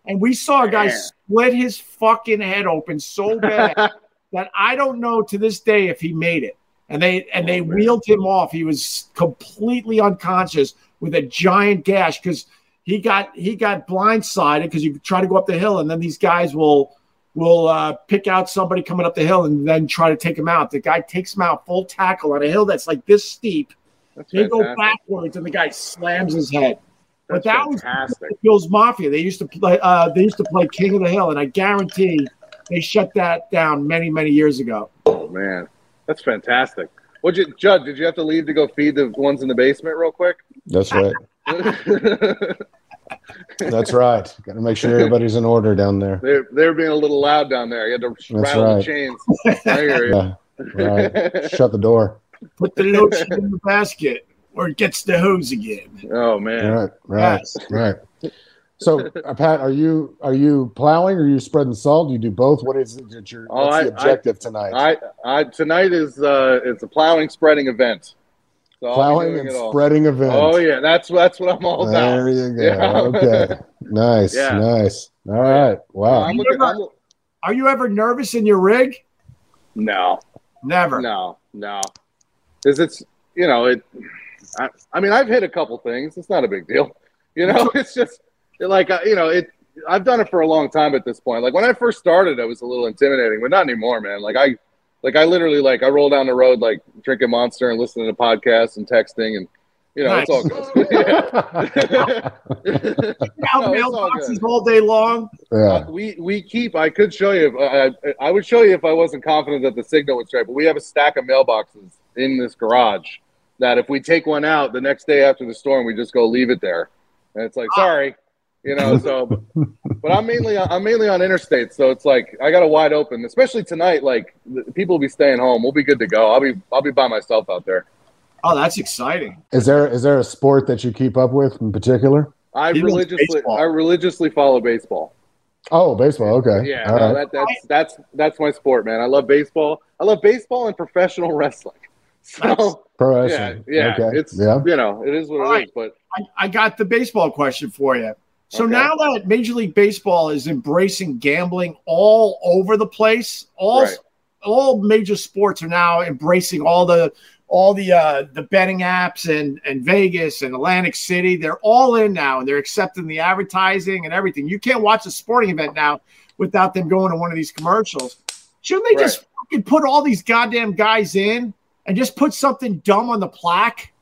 And we saw a guy Yeah. split his fucking head open so bad that I don't know to this day if he made it. And they and they Oh, wheeled him off. He was completely unconscious with a giant gash because he got he got blindsided because you try to go up the hill and then these guys will will uh, pick out somebody coming up the hill and then try to take him out. The guy takes him out full tackle on a hill that's like this steep. That's They go backwards and the guy slams his head. But That's that was fantastic. the Bills Mafia. They used to play. Uh, they used to play King of the Hill, and I guarantee they shut that down many, many years ago. Oh man, that's fantastic. What you, Judd? Did you have to leave to go feed the ones in the basement real quick? That's right. That's right. Got to make sure everybody's in order down there. they're they're being a little loud down there. You had to rattle right. the chains. I hear you. Yeah, right. Shut the door. Put the lotion in the basket, or it gets the hose again. Oh man. Right, right, Yes. right. So, uh, Pat, are you are you plowing or are you spreading salt? Do you do both? What is it that your Oh, what's I- the objective tonight? I, I tonight is uh it's a plowing spreading event. So I'll plowing and it all. spreading event. Oh yeah, that's that's what I'm all about. There you go. Yeah. Okay. Nice. Yeah. Nice. All right. Wow. I'm looking, I'm, Are you ever nervous in your rig? no, Never. no, no, because it's you know it. I, I mean, I've hit a couple things. It's not a big deal. You know, it's just like uh, you know it. I've done it for a long time at this point. Like when I first started, it was a little intimidating, but not anymore, man. Like I, like I literally like I roll down the road like drinking Monster and listening to podcasts and texting and you know it's all good. yeah. Out No, it's all mailboxes all day long. yeah. Uh, we we keep. I could show you. I, I I would show you if I wasn't confident that the signal was straight. But we have a stack of mailboxes in this garage that if we take one out the next day after the storm, we just go leave it there, and it's like sorry, you know. So, but I'm mainly I'm mainly on interstate, so it's like I got a wide open. Especially tonight, like the, people will be staying home. We'll be good to go. I'll be I'll be by myself out there. Oh, that's exciting. Is there is there a sport that you keep up with in particular? I He religiously baseball. I religiously follow baseball. Oh, baseball. Okay. Yeah, All no, right. that, that's that's that's my sport, man. I love baseball. I love baseball and professional wrestling. So Pro yeah, wrestling. yeah, Okay. it's yeah. you know it is what it is. Alright. But I, I got the baseball question for you. So Okay. now that Major League Baseball is embracing gambling all over the place, all Right. all major sports are now embracing all the all the uh, the betting apps and and Vegas and Atlantic City. They're all in now and they're accepting the advertising and everything. You can't watch a sporting event now without them going to one of these commercials. Shouldn't they just fucking put all these goddamn guys in and just put something dumb on the plaque?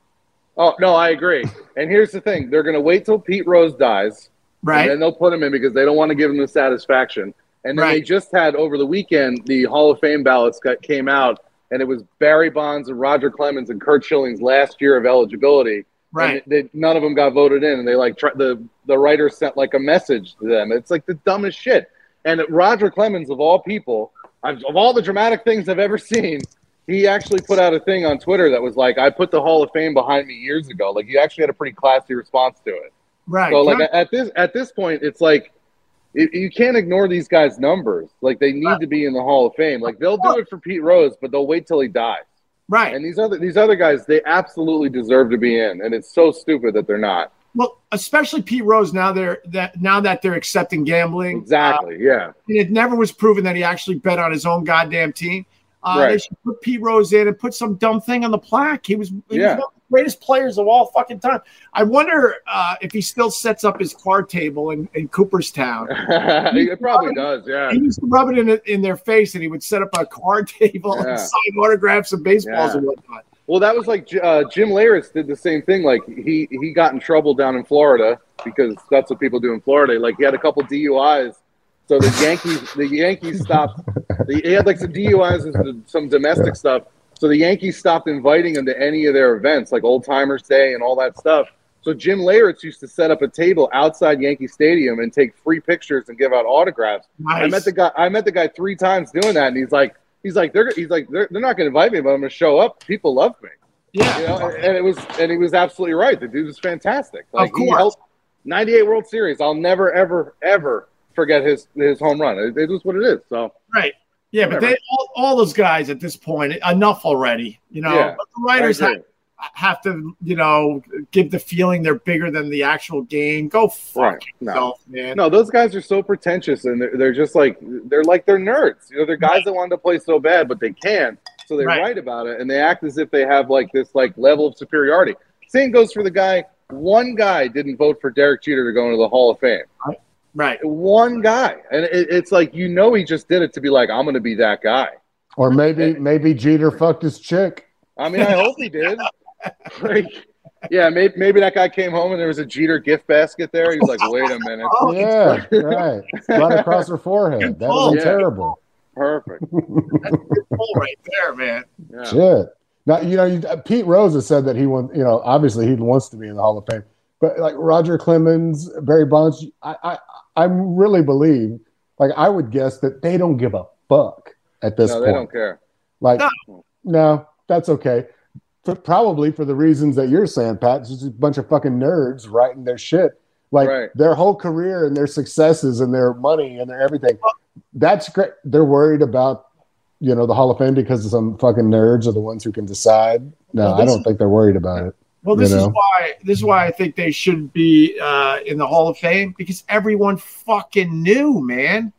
oh no, I agree. and here's the thing: they're going to wait till Pete Rose dies, Right. and then they'll put him in because they don't want to give him the satisfaction. And then they just had over the weekend the Hall of Fame ballots got, came out, and it was Barry Bonds and Roger Clemens and Curt Schilling's last year of eligibility. right. And they, none of them got voted in, and they like try, the the writer sent like a message to them. It's like the dumbest shit. And Roger Clemens, of all people, I've, of all the dramatic things I've ever seen, he actually put out a thing on Twitter that was like, "I put the Hall of Fame behind me years ago." Like he actually had a pretty classy response to it. Right. So like at this at this point, it's like. You you can't ignore these guys' numbers. Like they need to be in the Hall of Fame. Like they'll do it for Pete Rose, but they'll wait till he dies. right. And these other these other guys, they absolutely deserve to be in, and it's so stupid that they're not. Well, especially Pete Rose now they're that now that they're accepting gambling. Exactly. Yeah. Uh, it never was proven that he actually bet on his own goddamn team. Uh, They should put Pete Rose in and put some dumb thing on the plaque. He was, he Yeah. was one of the greatest players of all fucking time. I wonder uh, if he still sets up his card table in, in Cooperstown. it probably does. Yeah. He used to rub it in in their face, and he would set up a card table Yeah. and sign autographs and baseballs Yeah. and whatnot. Well, that was like uh, Jim Leyritz did the same thing. Like he he got in trouble down in Florida because that's what people do in Florida. Like he had a couple DUIs, so the Yankees the Yankees stopped. The, he had like some DUIs and some- some domestic stuff. So the Yankees stopped inviting him to any of their events, like Old Timers Day and all that stuff. So Jim Leyritz used to set up a table outside Yankee Stadium and take free pictures and give out autographs. Nice. I met the guy. I met the guy three times doing that, and he's like, he's like, they're he's like, they're, they're not going to invite me, but I'm going to show up. People love me, yeah. you know. And, and it was, and he was absolutely right. The dude was fantastic. Like he course. helped 98 World Series. I'll never, ever, ever forget his his home run. It, it was what it is. So Right. Yeah, but they all, all those guys at this point enough already. You know, Yeah, But the writers have, have to, you know, give the feeling they're bigger than the actual game. Go fuck Right. No. yourself, man. No, those guys are so pretentious, and they're, they're just like they're like they're nerds. You know, they're guys that wanted to play so bad, but they can't. So they Right. write about it, and they act as if they have like this like level of superiority. Same goes for the guy. One guy didn't vote for Derek Jeter to go into the Hall of Fame. Right. One guy, and it, it's like you know he just did it to be like I'm going to be that guy. Or maybe maybe Jeter fucked his chick. I mean, I hope he did. Like, yeah, maybe, maybe that guy came home and there was a Jeter gift basket there. He was like, wait a minute, Oh, Yeah, right. Right across her forehead. That was Yeah. terrible. perfect. Pull right there, man. Yeah. Shit. Now you know uh, Pete Rose has said that he wants. You know, obviously he wants to be in the Hall of Fame. But like Roger Clemens, Barry Bonds, I, I, I really believe, like I would guess that they don't give a fuck at this point. no, point. they don't care. Like, No. no, that's okay. For, probably for the reasons that you're saying, Pat. It's just a bunch of fucking nerds writing their shit. Like Right. their whole career and their successes and their money and their everything. That's great. They're worried about, you know, the Hall of Fame because some fucking nerds are the ones who can decide. No, Well, I don't is- think they're worried about it. Well, this You is why this is why I think they should be uh, in the Hall of Fame because everyone fucking knew, man.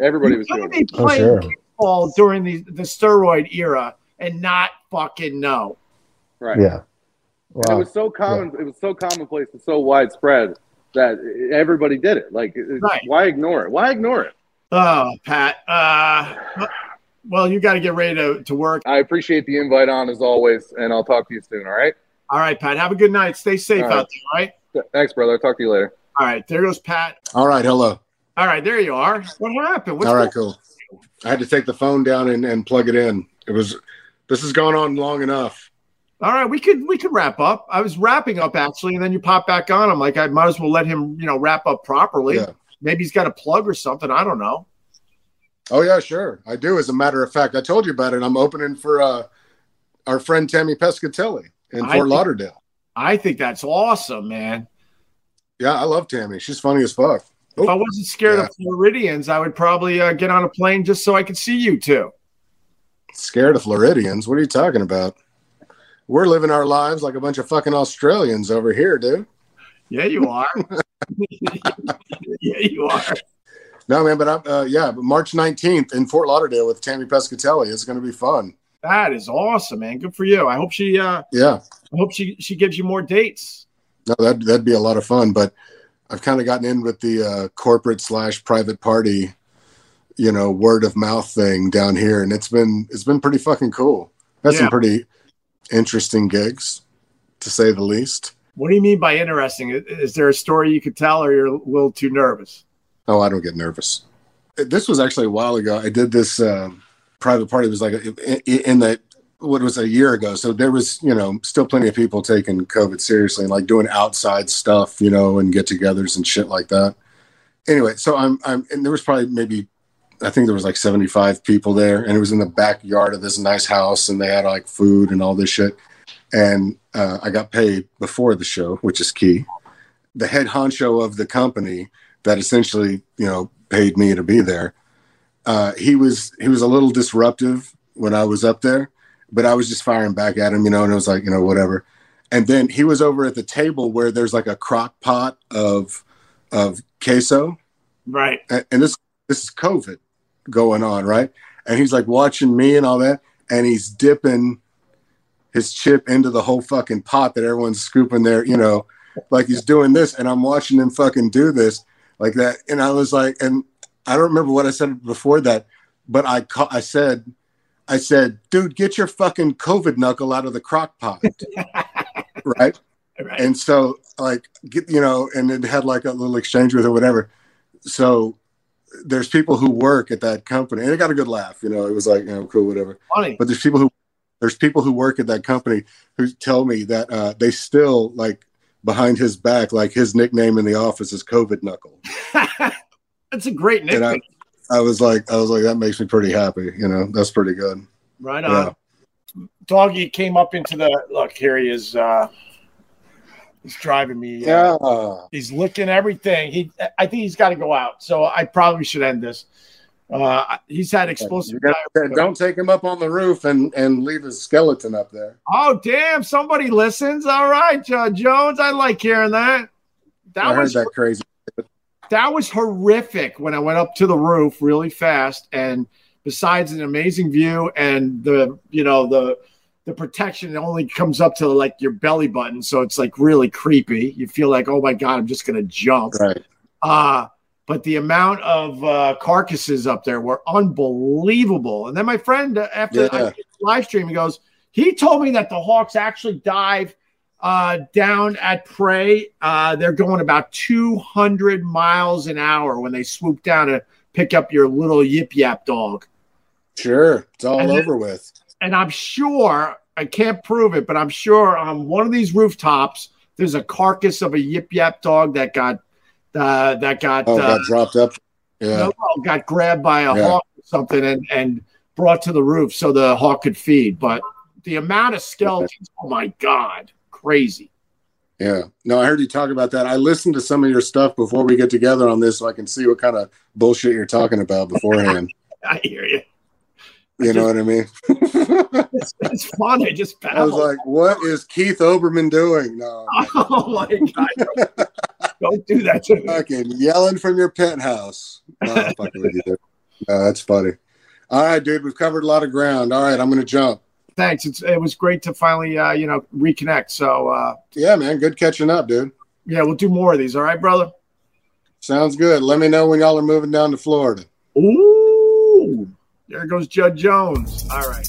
Everybody was doing couldn't Oh, playing sure. kickball during the, the steroid era and not fucking know. Right. Yeah. Wow. it was so common. It was so commonplace and so widespread that everybody did it. Like, Right. why ignore it? Why ignore it? Oh, Pat. Uh, well, you got to get ready to, to work. I appreciate the invite on as always, and I'll talk to you soon. All right. All right, Pat. Have a good night. Stay safe All right. out there. All right. Thanks, brother. Talk to you later. All right. There goes Pat. All right, hello. All right. There you are. What happened? What's All right, going- cool. I had to take the phone down and, and plug it in. It was this has gone on long enough. All right. We could we could wrap up. I was wrapping up actually, and then you pop back on. I'm like, I might as well let him, you know, wrap up properly. Yeah. Maybe he's got a plug or something. I don't know. Oh yeah, sure. I do. As a matter of fact, I told you about it. I'm opening for uh, our friend Tammy Pescatelli in I Fort think- Lauderdale. I think that's awesome, man. Yeah, I love Tammy. She's funny as fuck. If I wasn't scared Yeah. of Floridians, I would probably uh, get on a plane just so I could see you two. Scared of Floridians? What are you talking about? We're living our lives like a bunch of fucking Australians over here, dude. Yeah, you are. yeah, you are. No, man, but I'm uh, yeah, but March 19th in Fort Lauderdale with Tammy Pescatelli. It's going to be fun. That is awesome, man. Good for you. I hope she. Uh, Yeah. I hope she she gives you more dates. No, that that'd be a lot of fun. But I've kind of gotten in with the uh, corporate slash private party, you know, word of mouth thing down here, and it's been it's been pretty fucking cool. Had some pretty interesting gigs, to say the least. What do you mean by interesting? Is- Is there a story you could tell, or you're a little too nervous? Oh, I don't get nervous. This was actually a while ago. I did this um private party. Was like in, the what was a year ago. So there was, you know, still plenty of people taking COVID seriously and like doing outside stuff, you know, and get-togethers and shit like that. Anyway, so I'm I'm and there was probably maybe I think there was like 75 people there, and it was in the backyard of this nice house, and they had like food and all this shit. And uh, I got paid before the show, which is key. The head honcho of the company that essentially, you know, paid me to be there. Uh, he was he was a little disruptive when I was up there, but I was just firing back at him, you know, and it was like, you know, whatever. And then he was over at the table where there's like a crock pot of of queso, Right. and, and this this is COVID going on, right? And he's like watching me and all that, and he's dipping his chip into the whole fucking pot that everyone's scooping there, you know, like he's doing this, and I'm watching him fucking do this like that, and I was like, and I don't remember what I said before that, but I ca- I said. I said, dude, get your fucking COVID knuckle out of the crock pot. right. Right. And so, like, get, you know, and it had like a little exchange with or whatever. So there's people who work at that company and it got a good laugh, you know, it was like, you know, cool, whatever. Funny. But there's people who, there's people who work at that company who tell me that uh, they still like behind his back, like his nickname in the office is COVID knuckle. That's a great And I, nickname. I was like, I was like, that makes me pretty happy. You know, that's pretty good. Right Yeah. on. Doggy came up into the look. Here he is. Uh, he's driving me. uh, Yeah. He's licking everything. He, I think he's got to go out. So I probably should end this. Uh, he's had explosive. Gotta- don't take him up on the roof and, and leave his skeleton up there. Oh damn! Somebody listens. All right, John Jones. I like hearing that. That I heard was that crazy. That was horrific when I went up to the roof really fast. And besides an amazing view and the you know the the protection only comes up to like your belly button, so it's like really creepy. You feel like oh my god, I'm just gonna jump. Right. Uh but the amount of uh, carcasses up there were unbelievable. And then my friend, uh, after I Yeah. the live stream, he goes, he told me that the Hawks actually dive uh, down at prey. Uh, they're going about 200 miles an hour when they swoop down to pick up your little yip yap dog. Sure. It's all And then- over with. And I'm sure, I can't prove it, but I'm sure on one of these rooftops, there's a carcass of a yip yap dog that got uh, that got Oh, uh, got dropped up. Yeah. no, got grabbed by a Yeah. hawk or something and and brought to the roof so the hawk could feed. But the amount of skeletons, oh my god, crazy. Yeah. No, I heard you talk about that. I listened to some of your stuff before we get together on this so I can see what kind of bullshit you're talking about beforehand. I hear you. you know what I mean? It's, it's fun. I just I was like, what is Keith Olbermann doing? No, oh my god! Don't do that to me. fucking yelling from your penthouse. No, fucking with you. dude. No, that's funny. All right, dude, we've covered a lot of ground. All right, I'm going to jump. Thanks. It's, it was great to finally, uh, you know, reconnect. So, uh, Yeah, man, good catching up, dude. yeah, we'll do more of these. All right, brother. Sounds good. Let me know when y'all are moving down to Florida. Ooh, there goes Judd Jones. All right.